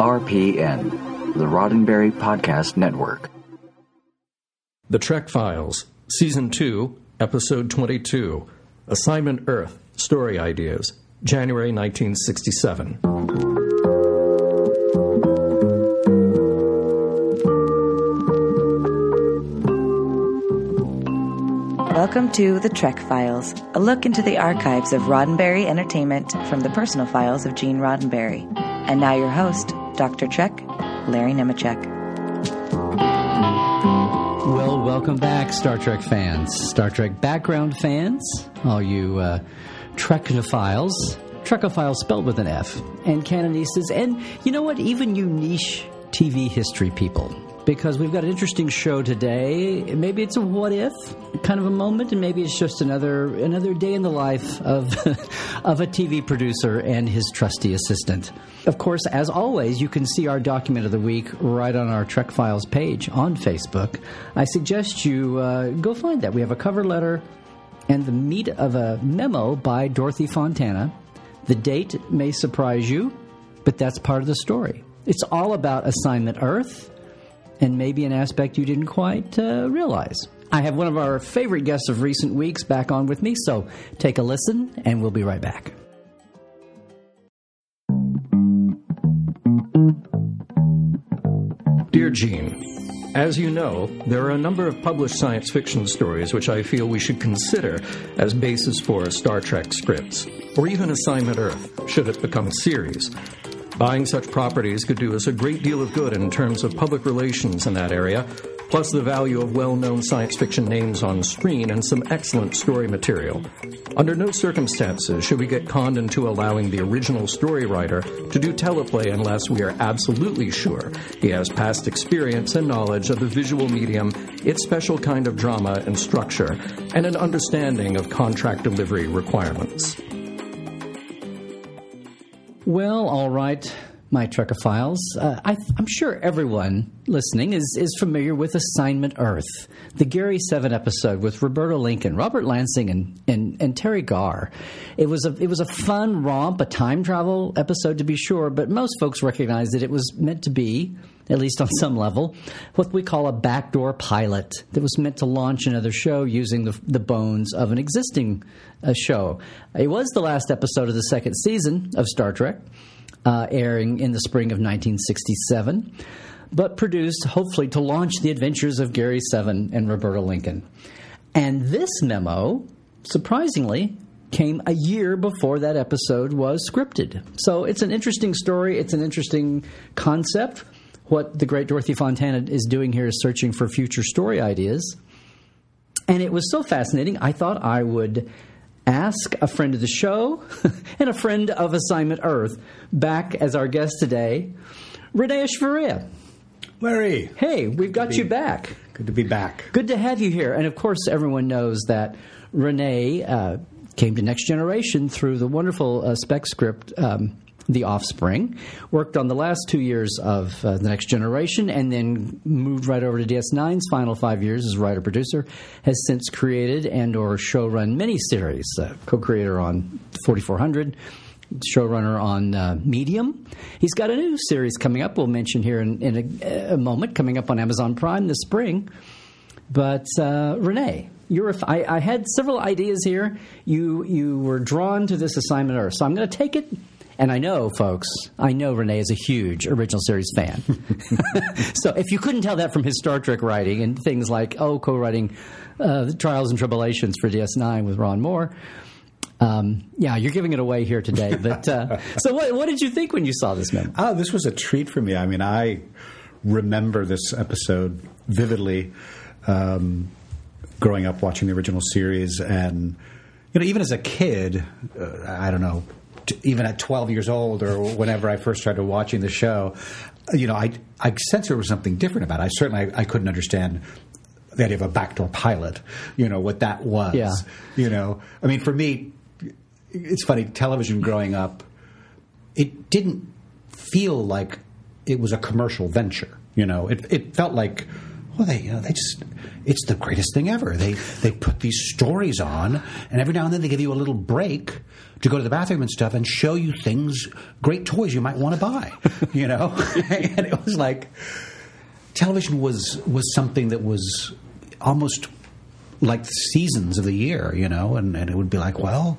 RPN, the Roddenberry Podcast Network. The Trek Files, Season 2, Episode 22, Assignment Earth, Story Ideas, January 1967. Welcome to The Trek Files, a look into the archives of Roddenberry Entertainment from the personal files of Gene Roddenberry. And now your host, Dr. Trek, Larry Nemecek. Well, welcome back, Star Trek fans, Star Trek background fans, all you uh, Trekophiles, Trekophiles spelled with an F, and canonistas, and you know what, even you niche TV history people because we've got an interesting show today. Maybe it's a what if kind of a moment, and maybe it's just another another day in the life of of a TV producer and his trusty assistant. Of course, as always, you can see our document of the week right on our Trek Files page on Facebook. I suggest you uh, go find that. We have a cover letter and the meat of a memo by Dorothy Fontana. The date may surprise you, but that's part of the story. It's all about Assignment Earth and maybe an aspect you didn't quite uh, realize. I have one of our favorite guests of recent weeks back on with me, so take a listen, and we'll be right back. Dear Gene, as you know, there are a number of published science fiction stories which I feel we should consider as basis for Star Trek scripts, or even Assignment Earth, should it become a series. Buying such properties could do us a great deal of good in terms of public relations in that area, plus the value of well known science fiction names on screen and some excellent story material. Under no circumstances should we get conned into allowing the original story writer to do teleplay unless we are absolutely sure he has past experience and knowledge of the visual medium, its special kind of drama and structure, and an understanding of contract delivery requirements. Well, all right, my Trekophiles. Uh, I, am sure everyone listening is, is familiar with Assignment Earth, the Gary 7 episode with Roberta Lincoln, Robert Lansing, and, and, and Teri Garr. It was, a, it was a fun romp, a time travel episode to be sure, but most folks recognize that it was meant to be, at least on some level, what we call a backdoor pilot that was meant to launch another show using the, the bones of an existing uh, show. It was the last episode of the second season of Star Trek, uh, airing in the spring of 1967, but produced hopefully to launch the adventures of Gary Seven and Roberta Lincoln. And this memo, surprisingly, came a year before that episode was scripted. So it's an interesting story, it's an interesting concept. What the great Dorothy Fontana is doing here is searching for future story ideas. And it was so fascinating, I thought I would ask a friend of the show and a friend of Assignment Earth back as our guest today, Rene Echevarria. Larry. Hey, we've got you back. Good to be back. Good to have you here. And of course, everyone knows that Rene uh, came to Next Generation through the wonderful uh, spec script. Um, the Offspring, worked on the last two years of uh, The Next Generation, and then moved right over to DS9's final five years as writer producer. Has since created and or showrun many series, uh, co-creator on 4400, showrunner on uh, Medium. He's got a new series coming up. We'll mention here in, in a, a, moment, coming up on Amazon Prime this spring. But uh, Rene, you're I, I had several ideas here. You you were drawn to this assignment Earth, so I'm going to take it and I know, folks, I know Rene is a huge original series fan. so if you couldn't tell that from his Star Trek writing and things like, oh, co writing uh, Trials and Tribble-ations for DS9 with Ron Moore. Um, yeah, you're giving it away here today. But uh, so, what, what, did you think when you saw this memo? Oh, this was a treat for me. I mean, I remember this episode vividly. Um, growing up watching the original series, and you know, even as a kid, uh, I don't know, even at 12 years old or whenever I first started watching the show, you know, I, I sensed there was something different about it. I certainly I, I couldn't understand the idea of a backdoor pilot, you know, what that was. Yeah. You know, I mean, for me, it's funny, television growing up, it didn't feel like it was a commercial venture. You know, it, it felt like well, they you know they just it's the greatest thing ever. They they put these stories on, and every now and then they give you a little break to go to the bathroom and stuff, and show you things, great toys you might want to buy. You know, and it was like television was was something that was almost like seasons of the year, you know, and, and it would be like, well,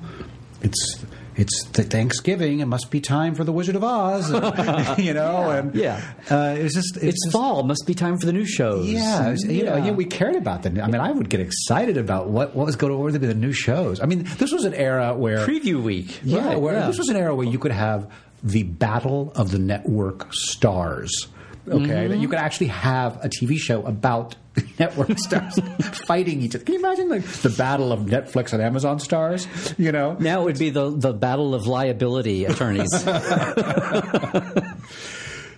it's it's the Thanksgiving. It must be time for the Wizard of Oz, and, you know. Yeah, and yeah. uh, it was just It's just- fall. Must be time for the new shows. Yeah, was- you know, Yeah. we cared about them. I mean, I would get excited about what what was going to be the new shows. I mean, this was an era where Preview week. yeah, Right, where yeah. this was an era where you could have the battle of the network stars. Okay, that you could actually have a TV show about network stars fighting each other. Can you imagine like the battle of Netflix and Amazon stars? You know, Now it would be the the battle of liability attorneys.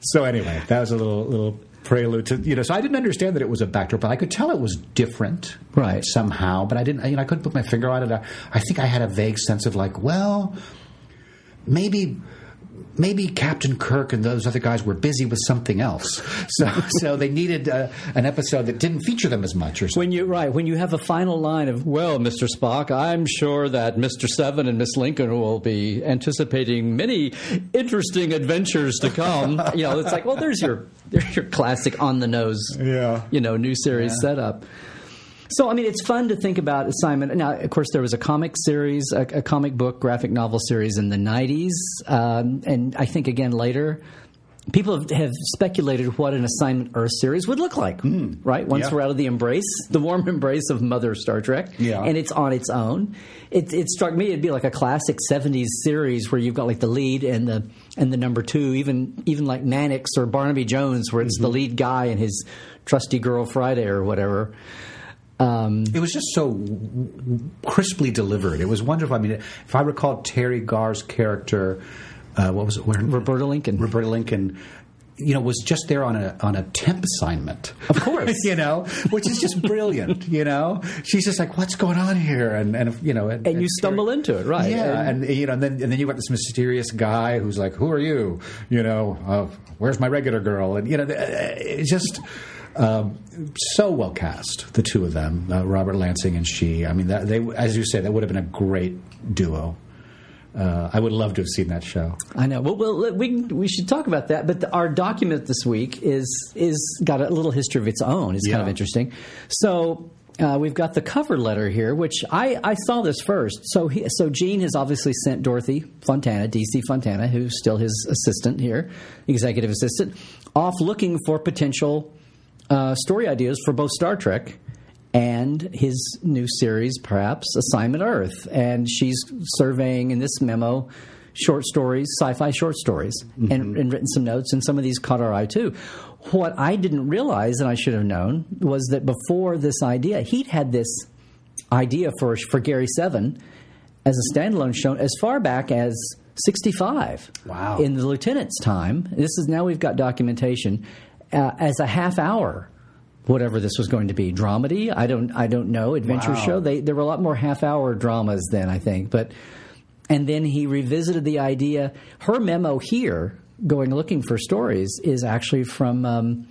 So anyway, that was a little little prelude to you know. So I didn't understand that it was a backdrop, but I could tell it was different, Right. Somehow, but I didn't. You know, I couldn't put my finger on it. I, I think I had a vague sense of like, well, maybe. Maybe Captain Kirk and those other guys were busy with something else, so so they needed uh, an episode that didn't feature them as much, or something. when you right when you have a final line of well, Mr. Spock, I'm sure that Mr. Seven and Miss Lincoln will be anticipating many interesting adventures to come. you know, it's like well, there's your there's your classic on the nose, Yeah. you know, new series setup. So, I mean, it's fun to think about assignment. Now, of course, there was a comic series, a, a comic book, graphic novel series in the 90s. Um, and I think, again, later, people have, have speculated what an assignment Earth series would look like, right? Once Yeah. we're out of the embrace, the warm embrace of Mother Star Trek, Yeah. and it's on its own. It, it struck me it'd be like a classic 70s series where you've got like the lead and the and the number two, even even like Mannix or Barnaby Jones, where it's the lead guy and his trusty girl Friday or whatever. Um, It was just so crisply delivered. It was wonderful. I mean, if I recall Teri Garr's character, uh, what was it? Where, Roberta Lincoln. Roberta Lincoln. You know, was just there on a on a temp assignment. Of course. you know, which is just brilliant. You know, she's just like, "What's going on here?" And and you know, And you stumble into it, right. Yeah, and, you know, and then and then you got this mysterious guy who's like, "Who are you?" You know, uh, "Where's my regular girl?" And you know, it's just um, so well cast. The two of them, uh, Robert Lansing and she. I mean, that, they, as you say, that would have been a great duo. Uh, I would love to have seen that show. I know. Well, well we we should talk about that. But the, our document this week is is got a little history of its own. It's kind of interesting. So. Uh, we've got the cover letter here, which I, I saw this first. So he, so Gene has obviously sent Dorothy Fontana, DC Fontana, who's still his assistant here, executive assistant, off looking for potential uh, story ideas for both Star Trek and his new series, perhaps Assignment Earth. And she's surveying in this memo short stories, sci-fi short stories, and, and written some notes. And some of these caught our eye too. What I didn't realize, and I should have known, was that before this idea, he'd had this idea for for Gary Seven as a standalone show as far back as 65. Wow. In the lieutenant's time. This is now we've got documentation uh, as a half hour. Whatever this was going to be, dramedy. I don't. I don't know. Adventure Wow. show. They there were a lot more half hour dramas then. I think, but and then he revisited the idea. Her memo here, going looking for stories, is actually from um,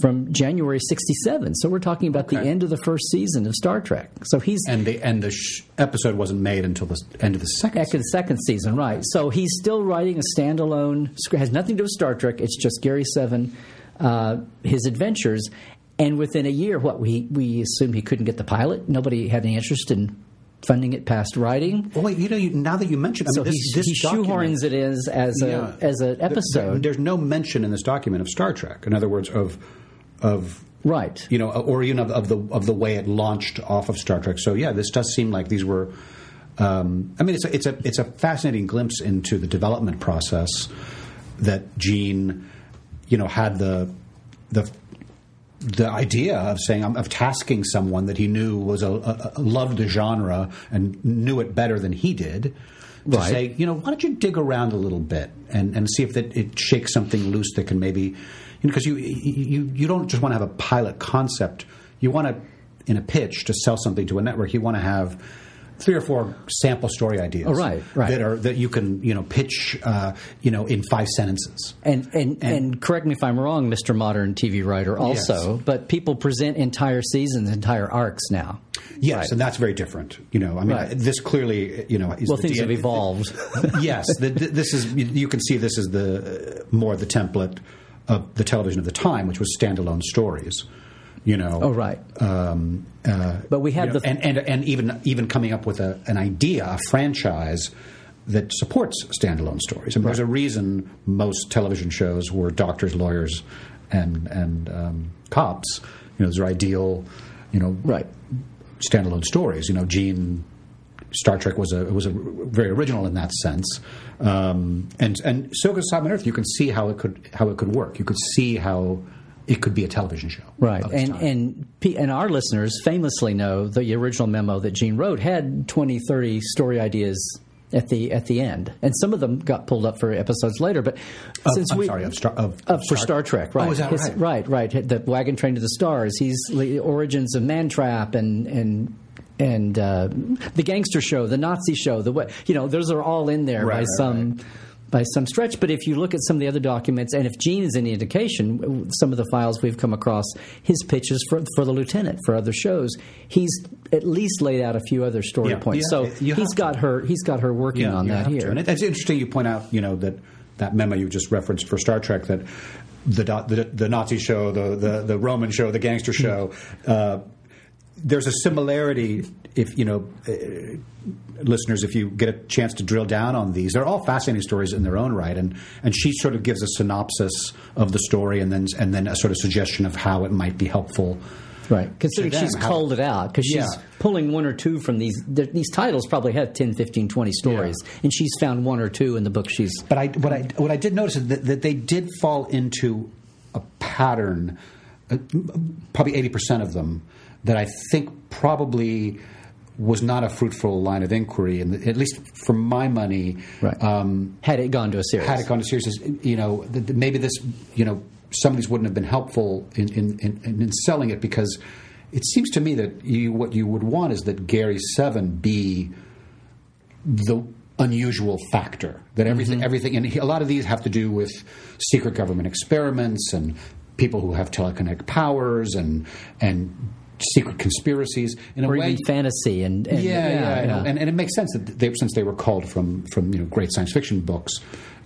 from January '67. So we're talking about the end of the first season of Star Trek. So he's And the and the sh- episode wasn't made until the end of the second. Back in the second season, right? So he's still writing a standalone. script. Has nothing to do with Star Trek. It's just Gary Seven, uh, his adventures, and within a year, what we we assumed he couldn't get the pilot. Nobody had any interest in funding it past writing. Oh, wait, you know, you, now that you mention, I So mean, this, he, this he document- shoehorns it in as a Yeah. as an There- there- episode, there's no mention in this document of Star Trek. In other words, of of right? you know, or even of, of the of the way it launched off of Star Trek. So yeah, this does seem like these were. Um, I mean, it's a, it's a it's a fascinating glimpse into the development process that Gene, you know, had the the the idea of saying of tasking someone that he knew was a, a, a loved the genre and knew it better than he did to Right. say you know why don't you dig around a little bit and, and see if that it shakes something loose that can maybe you know because you, you you don't just want to have a pilot concept you want to in a pitch to sell something to a network you want to have three or four sample story ideas. Oh, right, right. That are that you can you know pitch uh, you know in five sentences. And, and and correct me if I'm wrong, Mr. Modern TV writer. Also, Yes. but people present entire seasons, entire arcs now. Yes, Right. and that's very different. You know, I mean, Right. this clearly, you know, is Well, things D- have evolved. yes, the, this is. You can see this is the more the template of the television of the time, which was standalone stories. You know. Oh, right. Um, uh, But we have you know, the- and, and and even even coming up with a, an idea, a franchise that supports standalone stories. I mean, there's a reason most television shows were doctors, lawyers, and and um, cops. You know, those are ideal. You know, Right. standalone stories. You know, Gene Star Trek was a was a very original in that sense, um, and and so goes Assignment Earth. You can see how it could how it could work. You could see how it could be a television show, Right, and time. and and our listeners famously know the original memo that Gene wrote had 20, 30 story ideas at the at the end, and some of them got pulled up for episodes later. But Of- since I'm we sorry, of Star, of, Uh, for Star Trek, right? Oh, is that His- right? right, right. The wagon train to the stars. He's the origins of Mantrap and and and uh, the gangster show, the Nazi show. The you know those are all in there Right, by right, some. right. By some stretch, but if you look at some of the other documents, and if Gene is any indication, some of the files we've come across, his pitches for for the lieutenant for other shows, he's at least laid out a few other story Yeah, points. yeah, so he's got her, he's got her working Yeah, on that here. to. And it, it's interesting you point out, you know, that that memo you just referenced for Star Trek that the the, the Nazi show, the, the the Roman show, the gangster Hmm. show. Uh, there's a similarity. If you know, uh, listeners, if you get a chance to drill down on these, they're all fascinating stories in their own right. And and she sort of gives a synopsis of the story, and then and then a sort of suggestion of how it might be helpful. Right, considering them, she's culled it out because she's Yeah. pulling one or two from these. These titles probably have 10, 15, 20 stories, and she's found one or two in the book she's. But I, what I what I did notice is that, that they did fall into a pattern, probably eighty percent of them, that I think probably was not a fruitful line of inquiry, and at least for my money, Right. um, had it gone to a series. had it gone to series, you know, th- th- maybe this, you know, some of these wouldn't have been helpful in in, in, in selling it because it seems to me that you, what you would want is that Gary Seven be the unusual factor that everything everything and he, a lot of these have to do with secret government experiments and people who have telekinetic powers and and secret conspiracies in a or way even fantasy and, and yeah, yeah, know. yeah. And, and it makes sense that they, since they were called from from you know great science fiction books,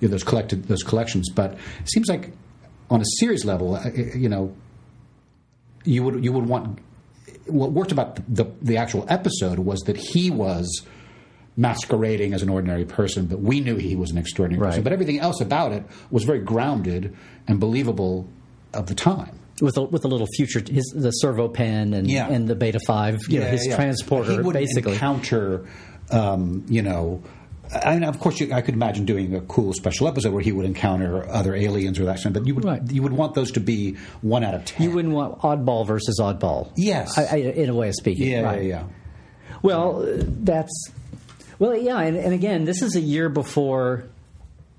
you know, those collected those collections. But it seems like on a series level, uh, you know, you would you would want what worked about the the actual episode was that he was masquerading as an ordinary person, but we knew he was an extraordinary person. But everything else about it was very grounded and believable of the time. with a, with a little future, his the servo pen and Yeah. and the Beta Five, you know, his yeah. transporter, He basically. encounter, um, you know. I mean, of course, you, I could imagine doing a cool special episode where he would encounter other aliens or that kind. But you would Right. you would want those to be one out of ten. you wouldn't want oddball versus oddball. Yes. I, I, in a way of speaking. yeah, right. yeah, yeah. Well, that's well, yeah, and, and again, this is a year before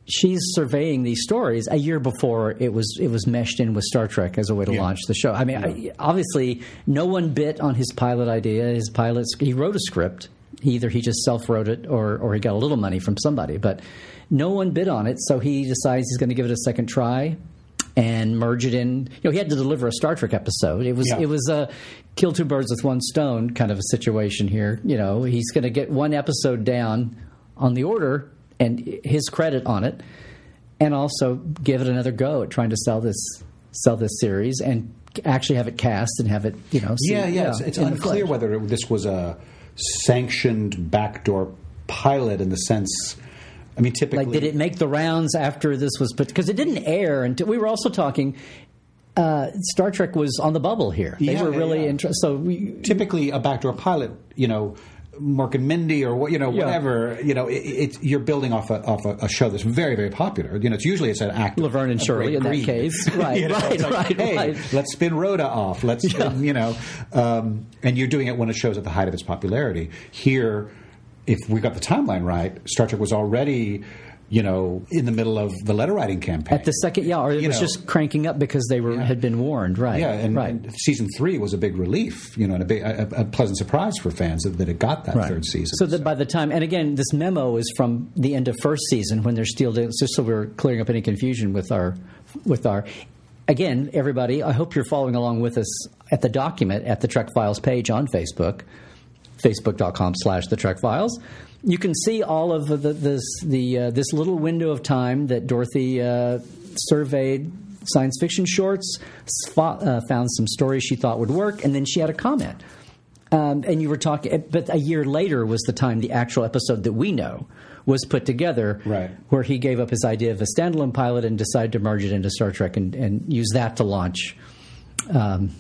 she's surveying these stories. A year before it was it was meshed in with Star Trek as a way to Yeah. launch the show. I mean, I, obviously, no one bit on his pilot idea. His pilot he wrote a script. Either he just self wrote it, or or he got a little money from somebody, but no one bid on it. So he decides he's going to give it a second try. And merge it in. You know, he had to deliver a Star Trek episode. It was Yeah. it was a kill two birds with one stone kind of a situation here. You know, he's going to get one episode down on the order and his credit on it, and also give it another go at trying to sell this sell this series and actually have it cast and have it. You know, see- yeah, yeah. It's, it's unclear whether this was a sanctioned backdoor pilot in the sense. I mean, typically, Like, did it make the rounds after this was put? Because it didn't air until we were also talking. Uh, Star Trek was on the bubble here. They Yeah, were yeah, really yeah. interested. So we, typically a backdoor pilot, you know, Mork and Mindy or what, you know, Yeah. whatever, you know, it, it's you're building off a off a, a show that's very very popular. You know, it's usually it's an act. Laverne and Shirley in that case. Right, You know, right, like, right, hey, right. Let's spin Rhoda off. Let's spin, you know, um, and you're doing it when a show's at the height of its popularity. Here, if we got the timeline right, Star Trek was already. You know, in the middle of the letter writing campaign. At the second, yeah, or it You was know. just cranking up because they were Yeah. had been warned, right? yeah, and, right. and season three was a big relief, you know, and a, big, a, a pleasant surprise for fans that, that it got that third season. So that by the time, and again, this memo is from the end of first season when they're still doing. Just so we're clearing up any confusion with our, with our. Again, everybody, I hope you're following along with us at the document at the Trek Files page on Facebook, facebook.com slash the Trek Files. You can see all of the this the uh, this little window of time that Dorothy uh, surveyed science fiction shorts, spot, uh, found some stories she thought would work, and then she had a comment. Um, and you were talking, but a year later was the time the actual episode that we know was put together, Right. Where he gave up his idea of a standalone pilot and decided to merge it into Star Trek and, and use that to launch. Um,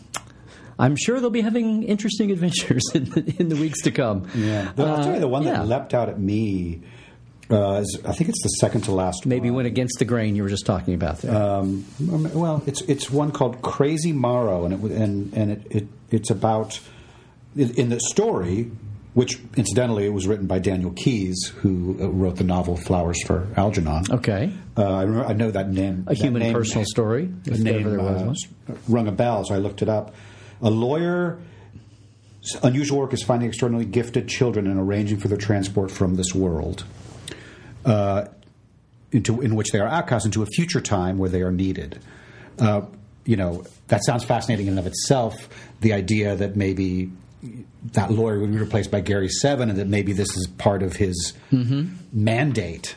I'm sure they'll be having interesting adventures in the, in the weeks to come. Yeah, the, I'll tell you the one Uh, yeah. that leapt out at me. Uh, is, I think it's the second to last. Maybe one. went against the grain you were just talking about there. Um, well, it's it's one called Crazy Maro, and it and and it, it it's about in the story, which incidentally it was written by Daniel Keyes, who uh, wrote the novel Flowers for Algernon. okay. Uh, I, remember, I know that name. A that human name- personal story, The name there was uh, rung a bell, so I looked it up. A lawyer. Unusual work is finding extraordinarily gifted children and arranging for their transport from this world, uh, into in which they are outcast into a future time where they are needed. Uh, you know that sounds fascinating in and of itself. The idea that maybe that lawyer would be replaced by Gary Seven, and that maybe this is part of his mandate.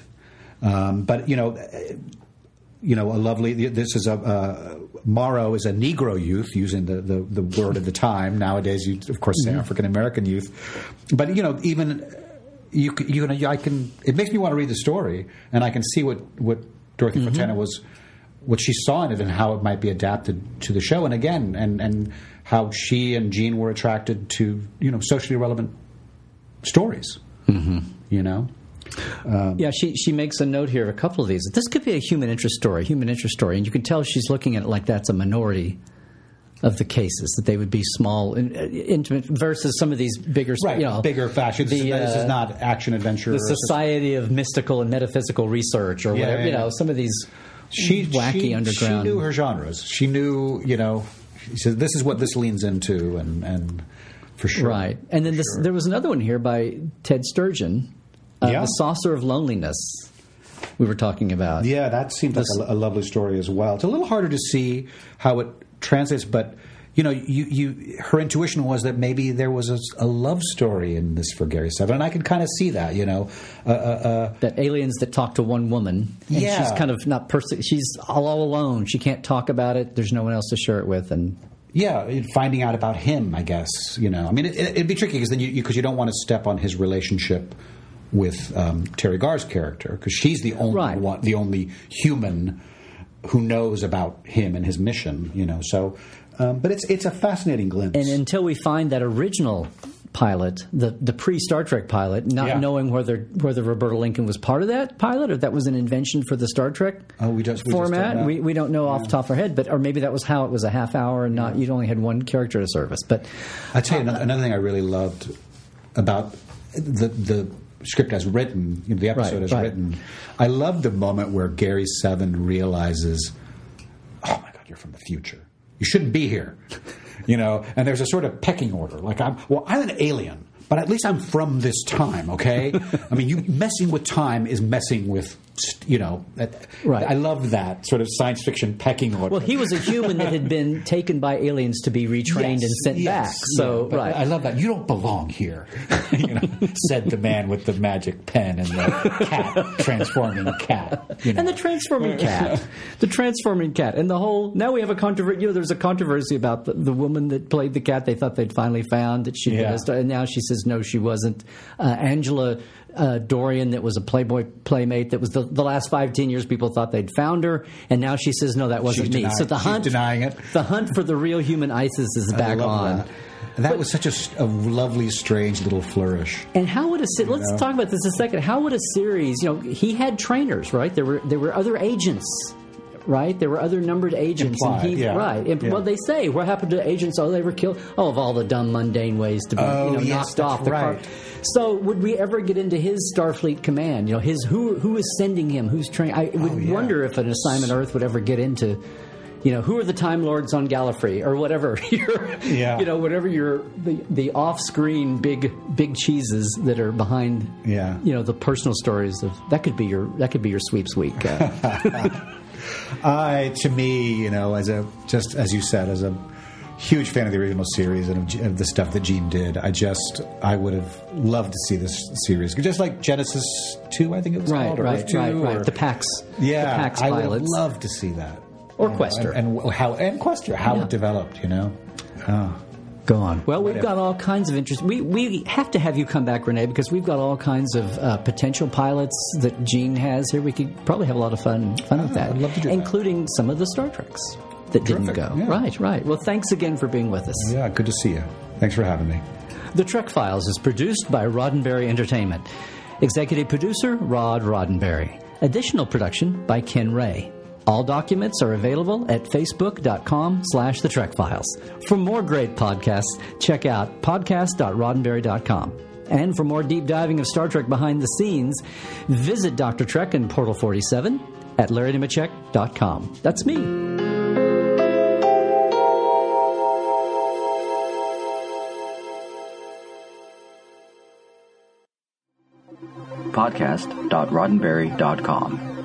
Um, but you know, you know, a lovely. This is a uh, Maro is a Negro youth, using the, the, the word of the time. Nowadays, you of course say African American youth, but you know, even you you know, I can. It makes me want to read the story, and I can see what what Dorothy Fontana was, what she saw in it, and how it might be adapted to the show. And again, and and how she and Gene were attracted to you know socially relevant stories. Mm-hmm. You know. Yeah, she she makes a note here of a couple of these. This could be a human interest story, human interest story, and you can tell she's looking at it like that's a minority of the cases that they would be small, uh, intimate versus some of these bigger, Right, you know, bigger fashion. This, the, is, this is uh, not action adventure. the Society of Mystical and Metaphysical Research or Yeah, whatever. yeah, You know, yeah. some of these she wacky she, underground. She knew her genres. She knew, you know, she said this is what this leans into, and and for sure, Right. And then this, Sure. there was another one here by Ted Sturgeon, uh, Yeah. The Saucer of Loneliness, we were talking about. Yeah, that seems like a, a lovely story as well. It's a little harder to see how it translates, but you know, you, you her intuition was that maybe there was a, a love story in this for Gary Seven, and I can kind of see that. You know, uh, uh, uh, That aliens that talk to one woman, and Yeah. she's kind of not person. She's all, all alone. She can't talk about it. There's no one else to share it with, and Yeah, finding out about him, I guess. You know, I mean, it, it'd be tricky because then you because you, don't want to step on his relationship with um, Teri Garr's character because she's the only Right. one, the only human who knows about him and his mission. You know, so um, but it's it's a fascinating glimpse. and until we find that original pilot, the the pre Star Trek pilot, not Yeah. knowing whether whether Roberta Lincoln was part of that pilot or that was an invention for the Star Trek Oh, we just- we just format. don't know. we, we don't know off the top of our head, but or maybe that was how it was a half hour and not you'd only had one character to service. But I tell you another, another thing I really loved about the the script as written, you know, the episode Right, as right. written. I love the moment where Gary Seven realizes, "Oh my God, you're from the future. You shouldn't be here." You know, and there's a sort of pecking order. Like I'm, well, I'm an alien, but at least I'm from this time. Okay, I mean, you messing with time is messing with, you know. Right. I love that sort of science fiction pecking order. well, he was a human that had been taken by aliens to be retrained Yes, and sent yes, back. So yeah, right, I love that. You don't belong here, you know, said the man with the magic pen and the cat transforming cat. You know. And the transforming cat, the transforming cat, and the whole. Now we have a controversy. You know, there's a controversy about the, the woman that played the cat. They thought they'd finally found that she Yeah. was, and now she says no, she wasn't. Uh, Angela uh, Dorian, that was a Playboy playmate, that was the, the last five ten years people thought they'd found her, and now she says no, that wasn't She's me. denying- so the hunt, denying it. The hunt for the real human ISIS is back on. That, And that was such a lovely, strange little flourish. And how would a let's know? talk about this a second. How would a series? You know, he had trainers, right? There were there were other agents right? There were other numbered agents, Implied, and he yeah. right. And, Yeah. Well, they say what happened to agents? Oh, they were killed. Oh, of all the dumb, mundane ways to be Oh, you know, yes, knocked off the car. right. So, would we ever get into his Starfleet command? You know, his who who is sending him? Who's training? I would Oh, yeah. wonder if an assignment Earth would ever get into. You know, who are the Time Lords on Gallifrey or whatever? your, Yeah. You know, whatever your the, the off-screen big big cheeses that are behind. Yeah. You know, the personal stories of that could be your that could be your sweeps week. Uh, I, to me, you know, as a just as you said, as a huge fan of the original series and of, of the stuff that Gene did, I just I would have loved to see this series, just like Genesis Two, I think it was right, called, or right, 2, right, right. or- The PAX, yeah, the PAX I would love to see that. Or know, Questor. and, and how and Questor, how Yeah. it developed, you know. Oh. Go on. Well, we've got all kinds of interest. We we have to have you come back, Rene, because we've got all kinds of uh, potential pilots that Gene has here. We could probably have a lot of fun fun with that, I'd love to do that. including some of the Star Treks that didn't go. yeah. Right, right. Well, thanks again for being with us. Yeah, good to see you. Thanks for having me. The Trek Files is produced by Roddenberry Entertainment. Executive producer Rod Roddenberry. Additional production by Ken Ray. All documents are available at facebook.com slash the Trek Files. For more great podcasts, check out podcast.roddenberry.com. And for more deep diving of Star Trek behind the scenes, visit Dr. Trek and Portal 47 at larrynemecek.com. That's me. Podcast.roddenberry.com.